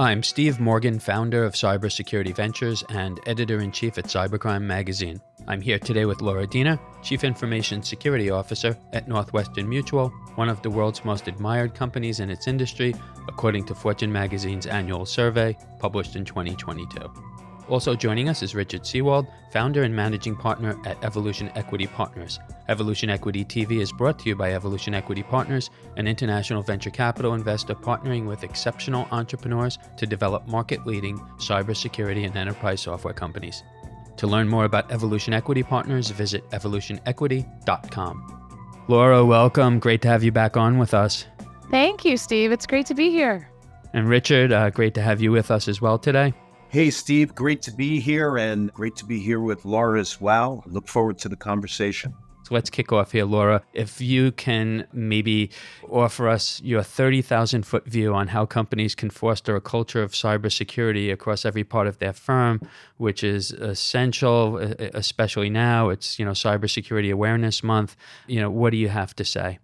I'm Steve Morgan, founder of Cybersecurity Ventures and editor in chief at Cybercrime Magazine. I'm here today with Laura Deaner, Chief Information Security Officer at Northwestern Mutual, one of the world's most admired companies in its industry, according to Fortune Magazine's annual survey published in 2022. Also joining us is Richard Seewald, founder and managing partner at Evolution Equity Partners. Evolution Equity TV is brought to you by Evolution Equity Partners, an international venture capital investor partnering with exceptional entrepreneurs to develop market leading cybersecurity and enterprise software companies. To learn more about Evolution Equity Partners, visit evolutionequity.com. Laura, welcome. Great to have you back on with us. Thank you, Steve. It's great to be here. And Richard, uh, great to have you with us as well today. Hey, Steve, great to be here and great to be here with Laura as well. Look forward to the conversation. So let's kick off here, Laura. If you can maybe offer us your 30,000 foot view on how companies can foster a culture of cybersecurity across every part of their firm, which is essential, especially now. It's, you know, Cybersecurity Awareness Month. You know, what do you have to say?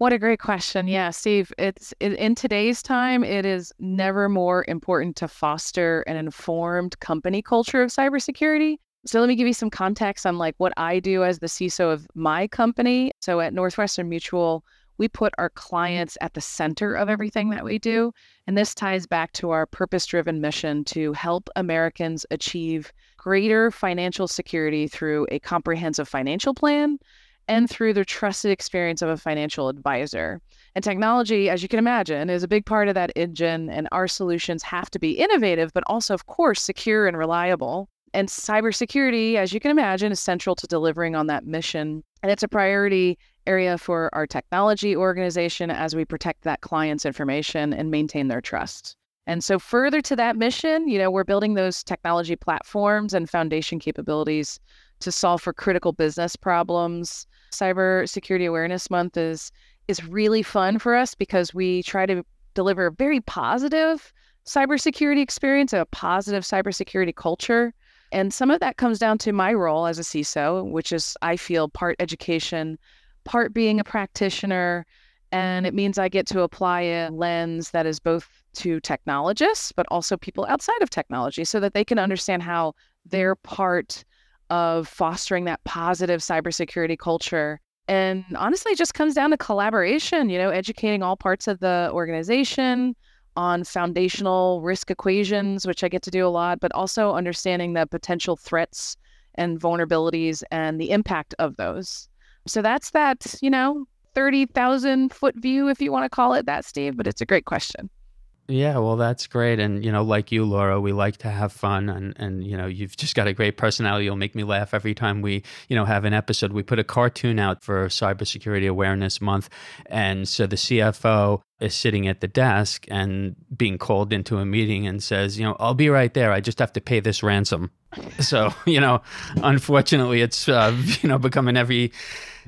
What a great question. Yeah, Steve, it's in today's time, it is never more important to foster an informed company culture of cybersecurity. So let me give you some context on like what I do as the CISO of my company. So at Northwestern Mutual, we put our clients at the center of everything that we do. And this ties back to our purpose driven mission to help Americans achieve greater financial security through a comprehensive financial plan and through the trusted experience of a financial advisor. And technology, as you can imagine, is a big part of that engine, and our solutions have to be innovative, but also, of course, secure and reliable. And cybersecurity, as you can imagine, is central to delivering on that mission. And it's a priority area for our technology organization as we protect that client's information and maintain their trust. And so, further to that mission, you know, we're building those technology platforms and foundation capabilities to solve for critical business problems Cyber Security Awareness Month is is really fun for us because we try to deliver a very positive cybersecurity experience, a positive cybersecurity culture. And some of that comes down to my role as a CISO, which is I feel part education, part being a practitioner. And it means I get to apply a lens that is both to technologists, but also people outside of technology so that they can understand how their part of fostering that positive cybersecurity culture. And honestly, it just comes down to collaboration, you know, educating all parts of the organization on foundational risk equations, which I get to do a lot, but also understanding the potential threats and vulnerabilities and the impact of those. So that's that, you know, 30,000 foot view, if you want to call it that, Steve, but it's a great question. Yeah, well, that's great. And, you know, like you, Laura, we like to have fun. And, and, you know, you've just got a great personality. You'll make me laugh every time we, you know, have an episode. We put a cartoon out for Cybersecurity Awareness Month. And so the CFO is sitting at the desk and being called into a meeting and says, you know, I'll be right there. I just have to pay this ransom. So, you know, unfortunately, it's, uh, you know, becoming every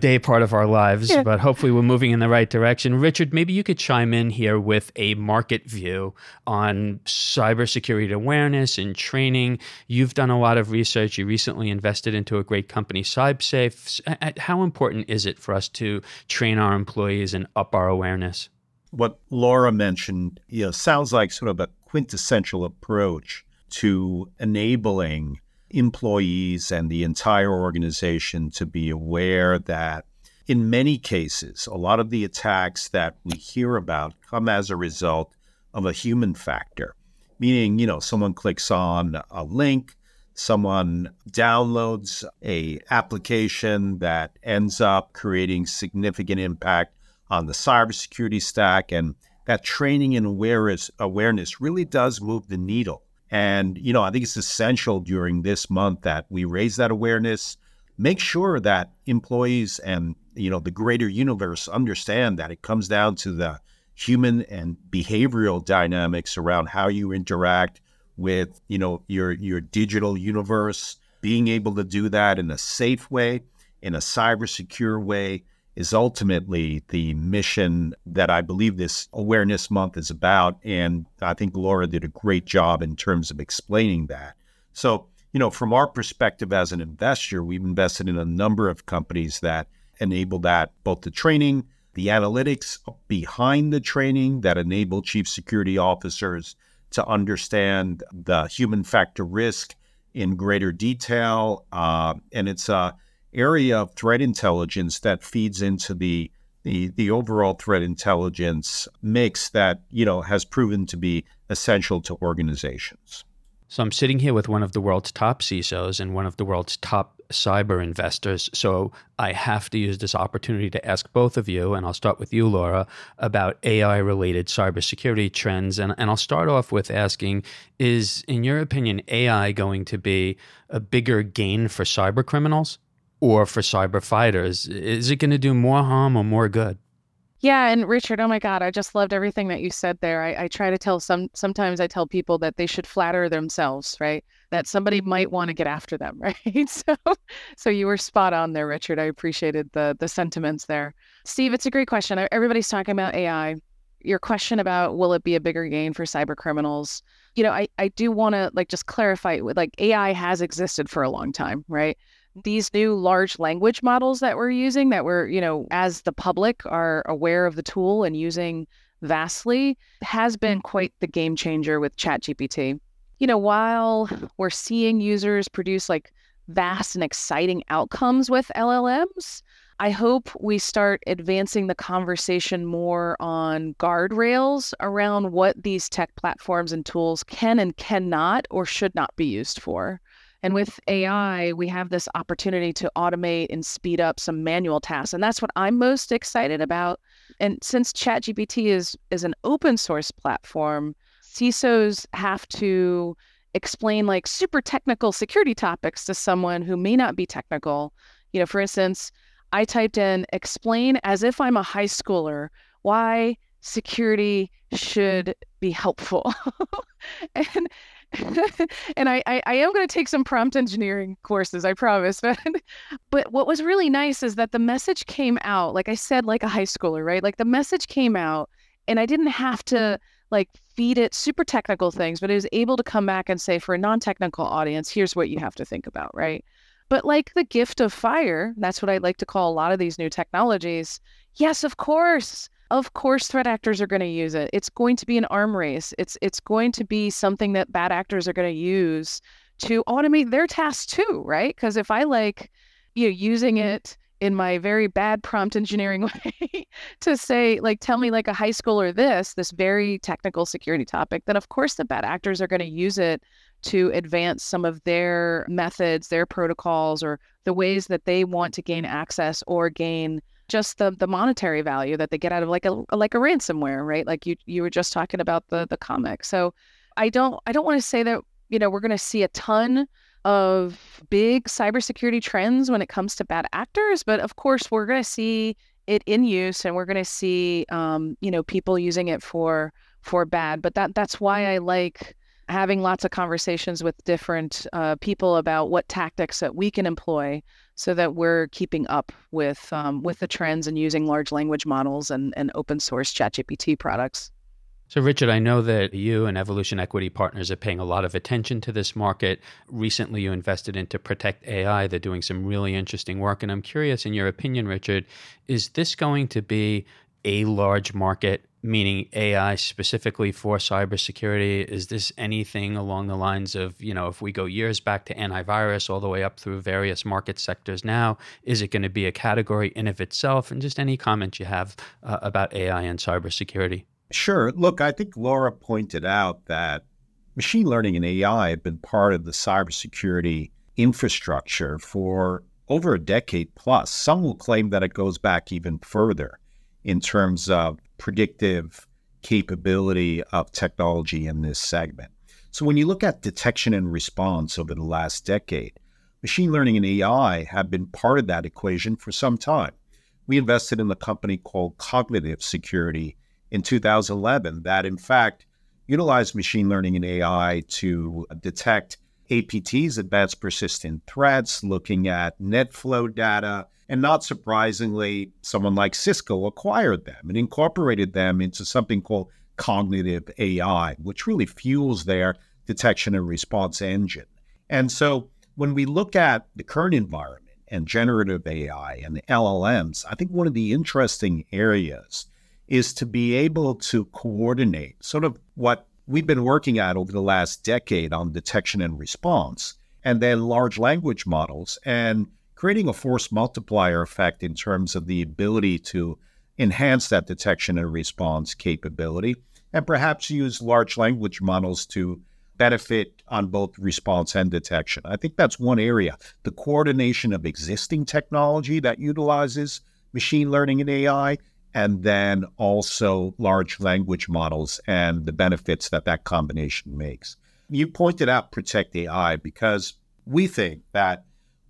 day part of our lives, yeah. but hopefully we're moving in the right direction. Richard, maybe you could chime in here with a market view on cybersecurity awareness and training. You've done a lot of research. You recently invested into a great company, CybSafe. How important is it for us to train our employees and up our awareness? What Laura mentioned, you know, sounds like sort of a quintessential approach to enabling employees and the entire organization to be aware that in many cases, a lot of the attacks that we hear about come as a result of a human factor, meaning, you know, someone clicks on a link, someone downloads a application that ends up creating significant impact on the cybersecurity stack and that training and awareness awareness really does move the needle and, you know, I think it's essential during this month that we raise that awareness, make sure that employees and, you know, the greater universe understand that it comes down to the human and behavioral dynamics around how you interact with, you know, your your digital universe, being able to do that in a safe way, in a cyber secure way, is ultimately the mission that I believe this awareness month is about. And I think Laura did a great job in terms of explaining that. So, you know, from our perspective as an investor, we've invested in a number of companies that enable that, both the training, the analytics behind the training that enable chief security officers to understand the human factor risk in greater detail. Uh, and it's a area of threat intelligence that feeds into the the the overall threat intelligence mix that you know has proven to be essential to organizations. So I'm sitting here with one of the world's top CISOs and one of the world's top cyber investors. So I have to use this opportunity to ask both of you, and I'll start with you, Laura, about AI related cybersecurity trends. And, and I'll start off with asking Is, in your opinion, AI going to be a bigger gain for cyber criminals or for cyber fighters? Is it going to do more harm or more good? Yeah, and Richard, oh my God, I just loved everything that you said there. I, I try to tell some sometimes I tell people that they should flatter themselves, right? That somebody might want to get after them, right? So so you were spot on there, Richard. I appreciated the the sentiments there. Steve, it's a great question. Everybody's talking about AI. Your question about will it be a bigger gain for cyber criminals? You know, I, I do want to like just clarify like AI has existed for a long time, right? These new large language models that we're using that we're you know as the public are aware of the tool and using vastly has been mm-hmm. quite the game changer with ChatGPT. You know, while we're seeing users produce like vast and exciting outcomes with LLMs, I hope we start advancing the conversation more on guardrails around what these tech platforms and tools can and cannot or should not be used for. And with AI, we have this opportunity to automate and speed up some manual tasks. And that's what I'm most excited about. And since ChatGPT is, is an open source platform, CISOs have to explain like super technical security topics to someone who may not be technical. You know, for instance, I typed in explain as if I'm a high schooler why security should be helpful. and and I, I, I am going to take some prompt engineering courses, I promise. But, but what was really nice is that the message came out, like I said, like a high schooler, right? Like the message came out, and I didn't have to like feed it super technical things, but it was able to come back and say, for a non technical audience, here's what you have to think about, right? But like the gift of fire, that's what I like to call a lot of these new technologies. Yes, of course of course threat actors are going to use it. It's going to be an arm race. It's it's going to be something that bad actors are going to use to automate their tasks too, right? Because if I like you know using mm-hmm. it in my very bad prompt engineering way to say like tell me like a high schooler this this very technical security topic then of course the bad actors are going to use it to advance some of their methods their protocols or the ways that they want to gain access or gain just the the monetary value that they get out of like a like a ransomware, right? Like you you were just talking about the the comic. So I don't I don't want to say that you know we're going to see a ton of big cybersecurity trends when it comes to bad actors, but of course we're going to see it in use and we're going to see um, you know people using it for for bad. But that that's why I like having lots of conversations with different uh, people about what tactics that we can employ so that we're keeping up with um, with the trends and using large language models and, and open source ChatGPT products. So, Richard, I know that you and Evolution Equity Partners are paying a lot of attention to this market. Recently, you invested into Protect AI. They're doing some really interesting work. And I'm curious, in your opinion, Richard, is this going to be a large market meaning AI specifically for cybersecurity? Is this anything along the lines of, you know, if we go years back to antivirus all the way up through various market sectors now, is it going to be a category in of itself? And just any comments you have uh, about AI and cybersecurity. Sure. Look, I think Laura pointed out that machine learning and AI have been part of the cybersecurity infrastructure for over a decade plus. Some will claim that it goes back even further in terms of predictive capability of technology in this segment. So when you look at detection and response over the last decade, machine learning and AI have been part of that equation for some time. We invested in a company called Cognitive Security in 2011 that, in fact, utilized machine learning and AI to detect APTs, advanced persistent threats, looking at net flow data, and not surprisingly, someone like Cisco acquired them and incorporated them into something called cognitive AI, which really fuels their detection and response engine. And so when we look at the current environment and generative AI and the LLMs, I think one of the interesting areas is to be able to coordinate sort of what we've been working at over the last decade on detection and response, and then large language models, and creating a force multiplier effect in terms of the ability to enhance that detection and response capability, and perhaps use large language models to benefit on both response and detection. I think that's one area. The coordination of existing technology that utilizes machine learning and AI, and then also large language models and the benefits that that combination makes. You pointed out Protect AI because we think that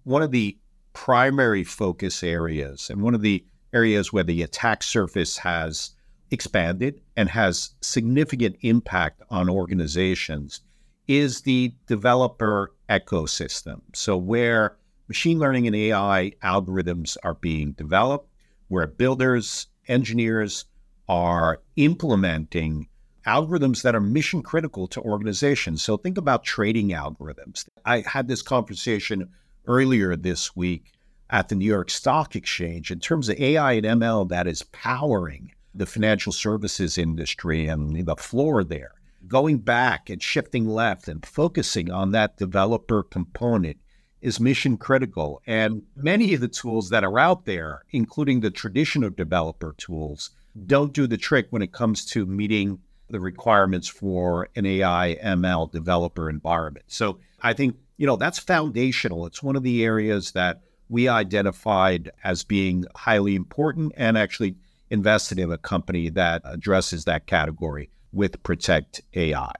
one of the primary focus areas and one of the areas where the attack surface has expanded and has significant impact on organizations is the developer ecosystem. So, where machine learning and AI algorithms are being developed, where builders, engineers are implementing algorithms that are mission critical to organizations. So, think about trading algorithms. I had this conversation earlier this week at the New York Stock Exchange in terms of AI and ML that is powering the financial services industry and the floor there going back and shifting left and focusing on that developer component is mission critical. And many of the tools that are out there, including the traditional developer tools, don't do the trick when it comes to meeting the requirements for an AI ML developer environment. So I think, you know, that's foundational. It's one of the areas that we identified as being highly important and actually invested in a company that addresses that category with Protect AI.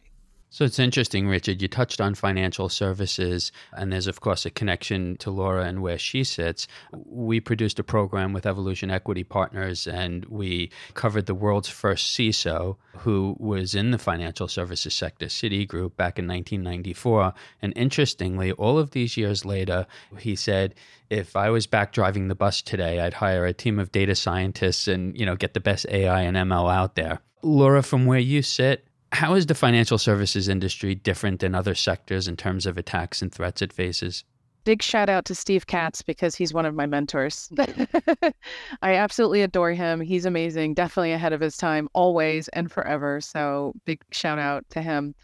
So it's interesting, Richard. You touched on financial services, and there's, of course, a connection to Laura and where she sits. We produced a program with Evolution Equity Partners, and we covered the world's first CISO who was in the financial services sector, Citigroup, back in 1994. And interestingly, all of these years later, he said, if I was back driving the bus today, I'd hire a team of data scientists and, you know, get the best AI and ML out there. Laura, from where you sit, how is the financial services industry different than other sectors in terms of attacks and threats it faces? Big shout out to Steve Katz because he's one of my mentors. I absolutely adore him. He's amazing, definitely ahead of his time, always and forever. So big shout out to him.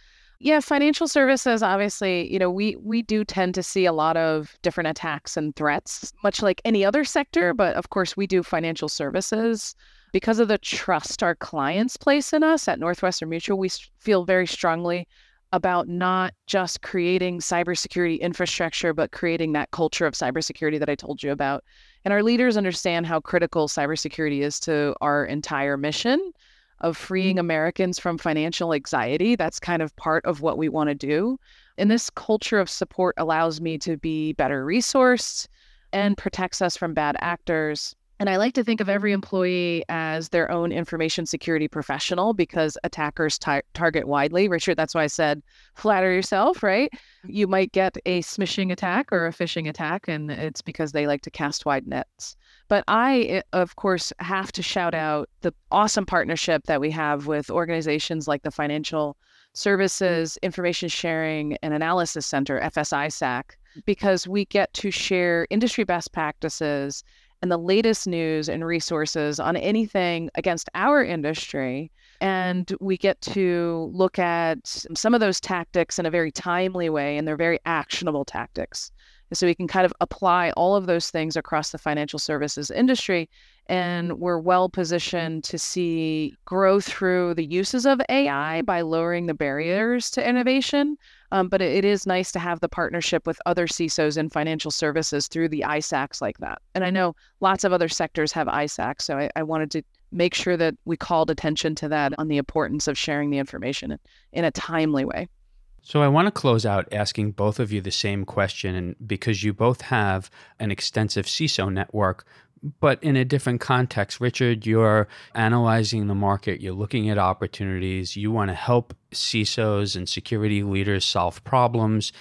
Yeah, financial services obviously, you know, we we do tend to see a lot of different attacks and threats, much like any other sector, but of course we do financial services because of the trust our clients place in us at Northwestern Mutual, we feel very strongly about not just creating cybersecurity infrastructure, but creating that culture of cybersecurity that I told you about. And our leaders understand how critical cybersecurity is to our entire mission of freeing mm-hmm. Americans from financial anxiety. That's kind of part of what we want to do. And this culture of support allows me to be better resourced and protects us from bad actors and I like to think of every employee as their own information security professional because attackers tar- target widely. Richard, that's why I said flatter yourself, right? You might get a smishing attack or a phishing attack, and it's because they like to cast wide nets. But I, of course, have to shout out the awesome partnership that we have with organizations like the Financial Services Information Sharing and Analysis Center, FSISAC, because we get to share industry best practices and the latest news and resources on anything against our industry. And we get to look at some of those tactics in a very timely way, and they're very actionable tactics. So we can kind of apply all of those things across the financial services industry. And we're well positioned to see growth through the uses of AI by lowering the barriers to innovation. Um, but it is nice to have the partnership with other CISOs in financial services through the ISACs like that. And I know lots of other sectors have ISACs. So I, I wanted to make sure that we called attention to that on the importance of sharing the information in, in a timely way. So I want to close out asking both of you the same question, and because you both have an extensive CISO network, but in a different context. Richard, you're analyzing the market, you're looking at opportunities, you want to help CISOs and security leaders solve problems.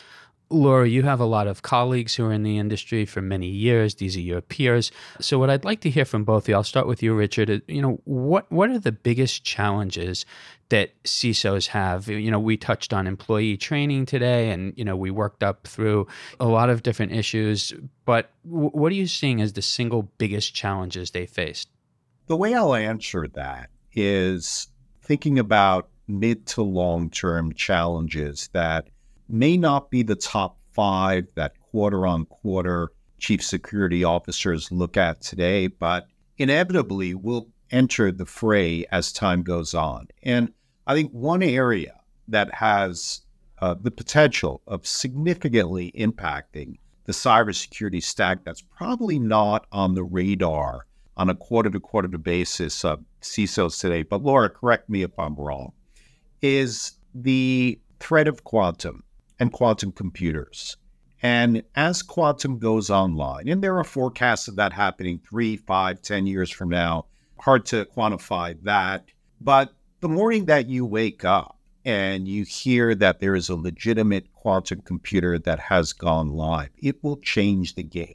Laura, you have a lot of colleagues who are in the industry for many years. These are your peers. So, what I'd like to hear from both of you, I'll start with you, Richard. You know, what what are the biggest challenges that CISOs have? You know, we touched on employee training today, and you know, we worked up through a lot of different issues. But w- what are you seeing as the single biggest challenges they faced? The way I'll answer that is thinking about mid to long term challenges that may not be the top five that quarter on quarter chief security officers look at today, but inevitably will enter the fray as time goes on. And I think one area that has uh, the potential of significantly impacting the cybersecurity stack that's probably not on the radar on a quarter to quarter basis of CISOs today, but Laura, correct me if I'm wrong, is the threat of quantum and quantum computers. And as quantum goes online, and there are forecasts of that happening three, five, ten years from now, hard to quantify that. But the morning that you wake up and you hear that there is a legitimate quantum computer that has gone live, it will change the game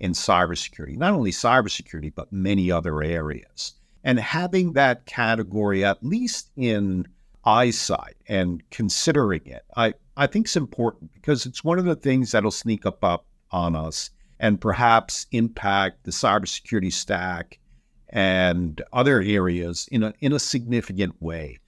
in cybersecurity, not only cybersecurity, but many other areas. And having that category, at least in eyesight and considering it, I, I think is important because it's one of the things that'll sneak up, up on us and perhaps impact the cybersecurity stack and other areas in a, in a significant way.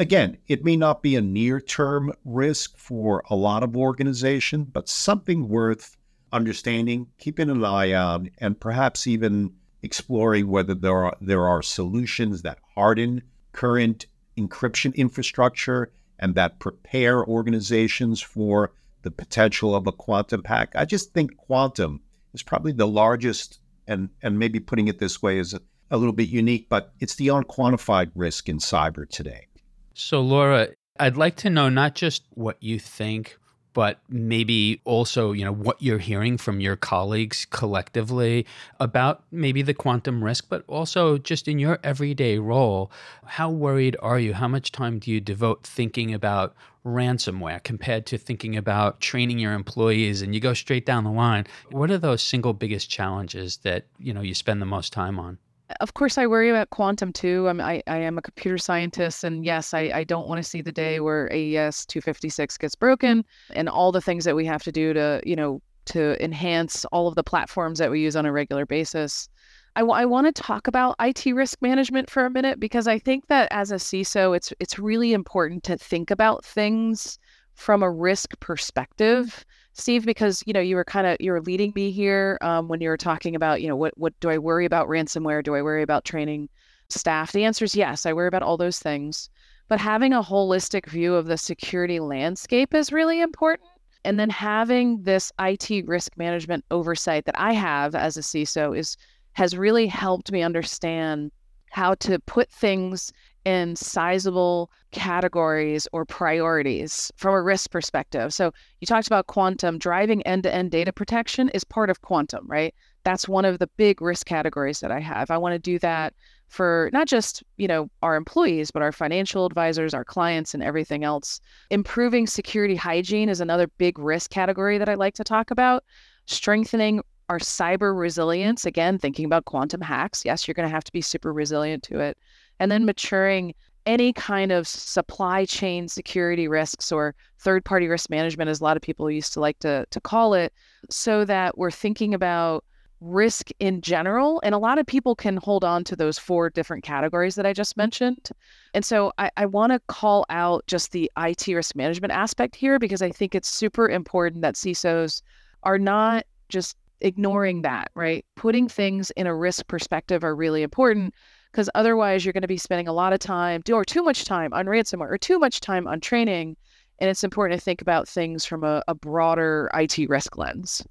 Again, it may not be a near term risk for a lot of organizations, but something worth understanding, keeping an eye on, and perhaps even exploring whether there are there are solutions that harden current encryption infrastructure and that prepare organizations for the potential of a quantum hack. I just think quantum is probably the largest and and maybe putting it this way is a, a little bit unique, but it's the unquantified risk in cyber today. So Laura, I'd like to know not just what you think but maybe also, you know, what you're hearing from your colleagues collectively about maybe the quantum risk, but also just in your everyday role, how worried are you? How much time do you devote thinking about ransomware compared to thinking about training your employees and you go straight down the line? What are those single biggest challenges that, you know, you spend the most time on? Of course, I worry about quantum too. I'm, I, I am a computer scientist, and yes, I, I don't want to see the day where AES 256 gets broken and all the things that we have to do to, you know, to enhance all of the platforms that we use on a regular basis. I, want to talk about IT risk management for a minute because I think that as a CISO, it's it's really important to think about things from a risk perspective Steve, because you know you were kind of you were leading me here um, when you were talking about you know what what do I worry about ransomware? Do I worry about training staff? The answer is yes. I worry about all those things, but having a holistic view of the security landscape is really important. And then having this IT risk management oversight that I have as a CISO is has really helped me understand how to put things in sizable categories or priorities from a risk perspective. So you talked about quantum driving end-to-end data protection is part of quantum, right? That's one of the big risk categories that I have. I want to do that for not just, you know, our employees, but our financial advisors, our clients and everything else. Improving security hygiene is another big risk category that I like to talk about. Strengthening our cyber resilience, again, thinking about quantum hacks. Yes, you're going to have to be super resilient to it and then maturing any kind of supply chain security risks or third party risk management, as a lot of people used to like to, to call it, so that we're thinking about risk in general. And a lot of people can hold on to those four different categories that I just mentioned. And so I, I want to call out just the IT risk management aspect here because I think it's super important that CISOs are not just ignoring that, right? Putting things in a risk perspective are really important because otherwise you're going to be spending a lot of time or too much time on ransomware or too much time on training and it's important to think about things from a, a broader IT risk lens.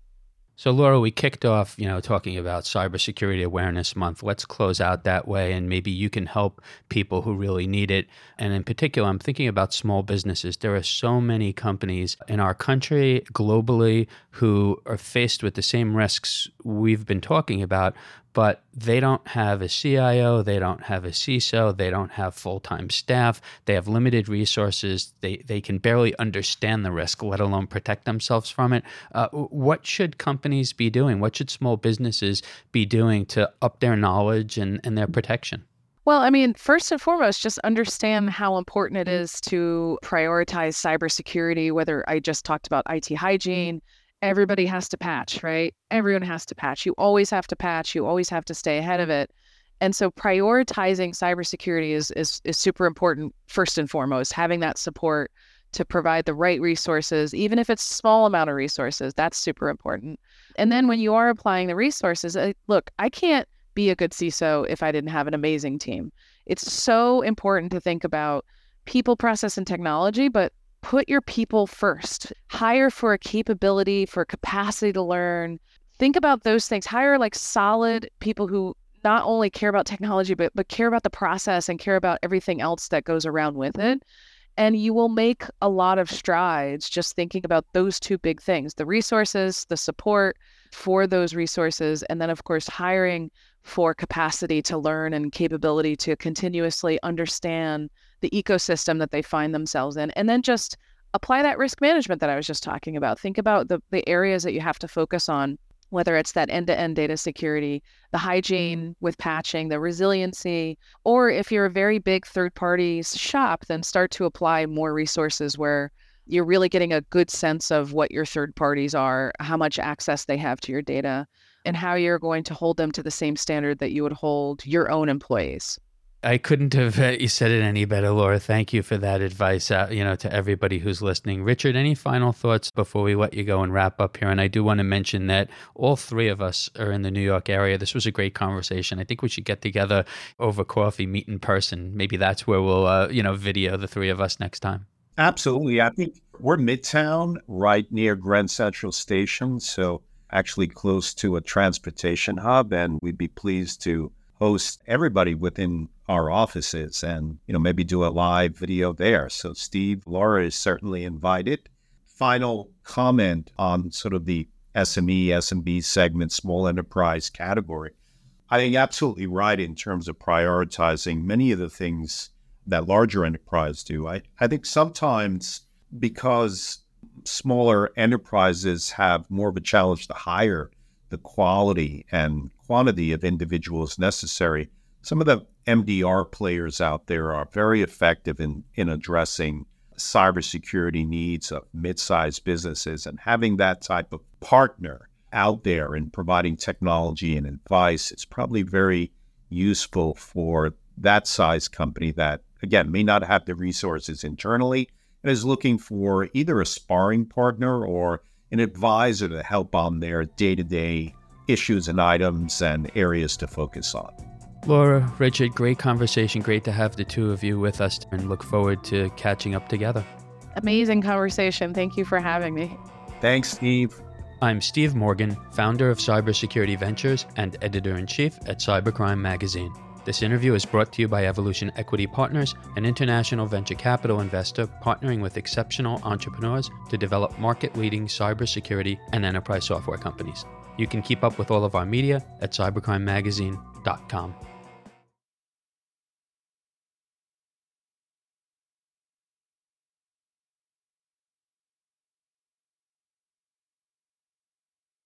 So, Laura, we kicked off, you know, talking about Cybersecurity Awareness Month. Let's close out that way, and maybe you can help people who really need it. And in particular, I'm thinking about small businesses. There are so many companies in our country, globally, who are faced with the same risks we've been talking about, but they don't have a CIO, they don't have a CISO, they don't have full time staff, they have limited resources, they, they can barely understand the risk, let alone protect themselves from it. Uh, what should companies be doing? What should small businesses be doing to up their knowledge and, and their protection? Well, I mean, first and foremost, just understand how important it is to prioritize cybersecurity, whether I just talked about IT hygiene everybody has to patch, right? Everyone has to patch. You always have to patch. You always have to stay ahead of it. And so prioritizing cybersecurity is, is is super important first and foremost, having that support to provide the right resources, even if it's a small amount of resources, that's super important. And then when you are applying the resources, look, I can't be a good CISO if I didn't have an amazing team. It's so important to think about people, process, and technology, but put your people first. Hire for a capability, for capacity to learn. Think about those things. Hire like solid people who not only care about technology, but, but care about the process and care about everything else that goes around with it. And you will make a lot of strides just thinking about those two big things the resources, the support for those resources, and then, of course, hiring for capacity to learn and capability to continuously understand the ecosystem that they find themselves in. And then just apply that risk management that I was just talking about. Think about the, the areas that you have to focus on whether it's that end to end data security, the hygiene mm-hmm. with patching, the resiliency, or if you're a very big third party shop, then start to apply more resources where you're really getting a good sense of what your third parties are, how much access they have to your data, and how you're going to hold them to the same standard that you would hold your own employees. I couldn't have uh, you said it any better, Laura. Thank you for that advice. Uh, you know, to everybody who's listening. Richard, any final thoughts before we let you go and wrap up here? And I do want to mention that all three of us are in the New York area. This was a great conversation. I think we should get together over coffee, meet in person. Maybe that's where we'll, uh, you know, video the three of us next time. Absolutely. I think we're midtown, right near Grand Central Station, so actually close to a transportation hub, and we'd be pleased to host everybody within our offices and you know maybe do a live video there. So steve laura is certainly invited. Final comment on sort of the sme smb segment small enterprise category. I think absolutely right in terms of prioritizing many of the things that larger enterprise do. I, I think sometimes because smaller enterprises have more of a challenge to hire the quality and quantity of individuals necessary. Some of the MDR players out there are very effective in, in addressing cybersecurity needs of mid-sized businesses and having that type of partner out there and providing technology and advice is probably very useful for that size company that again may not have the resources internally and is looking for either a sparring partner or an advisor to help on their day-to-day issues and items and areas to focus on. Laura, Richard, great conversation. Great to have the two of you with us and look forward to catching up together. Amazing conversation. Thank you for having me. Thanks, Steve. I'm Steve Morgan, founder of Cybersecurity Ventures and editor in chief at Cybercrime Magazine. This interview is brought to you by Evolution Equity Partners, an international venture capital investor partnering with exceptional entrepreneurs to develop market leading cybersecurity and enterprise software companies. You can keep up with all of our media at cybercrimemagazine.com.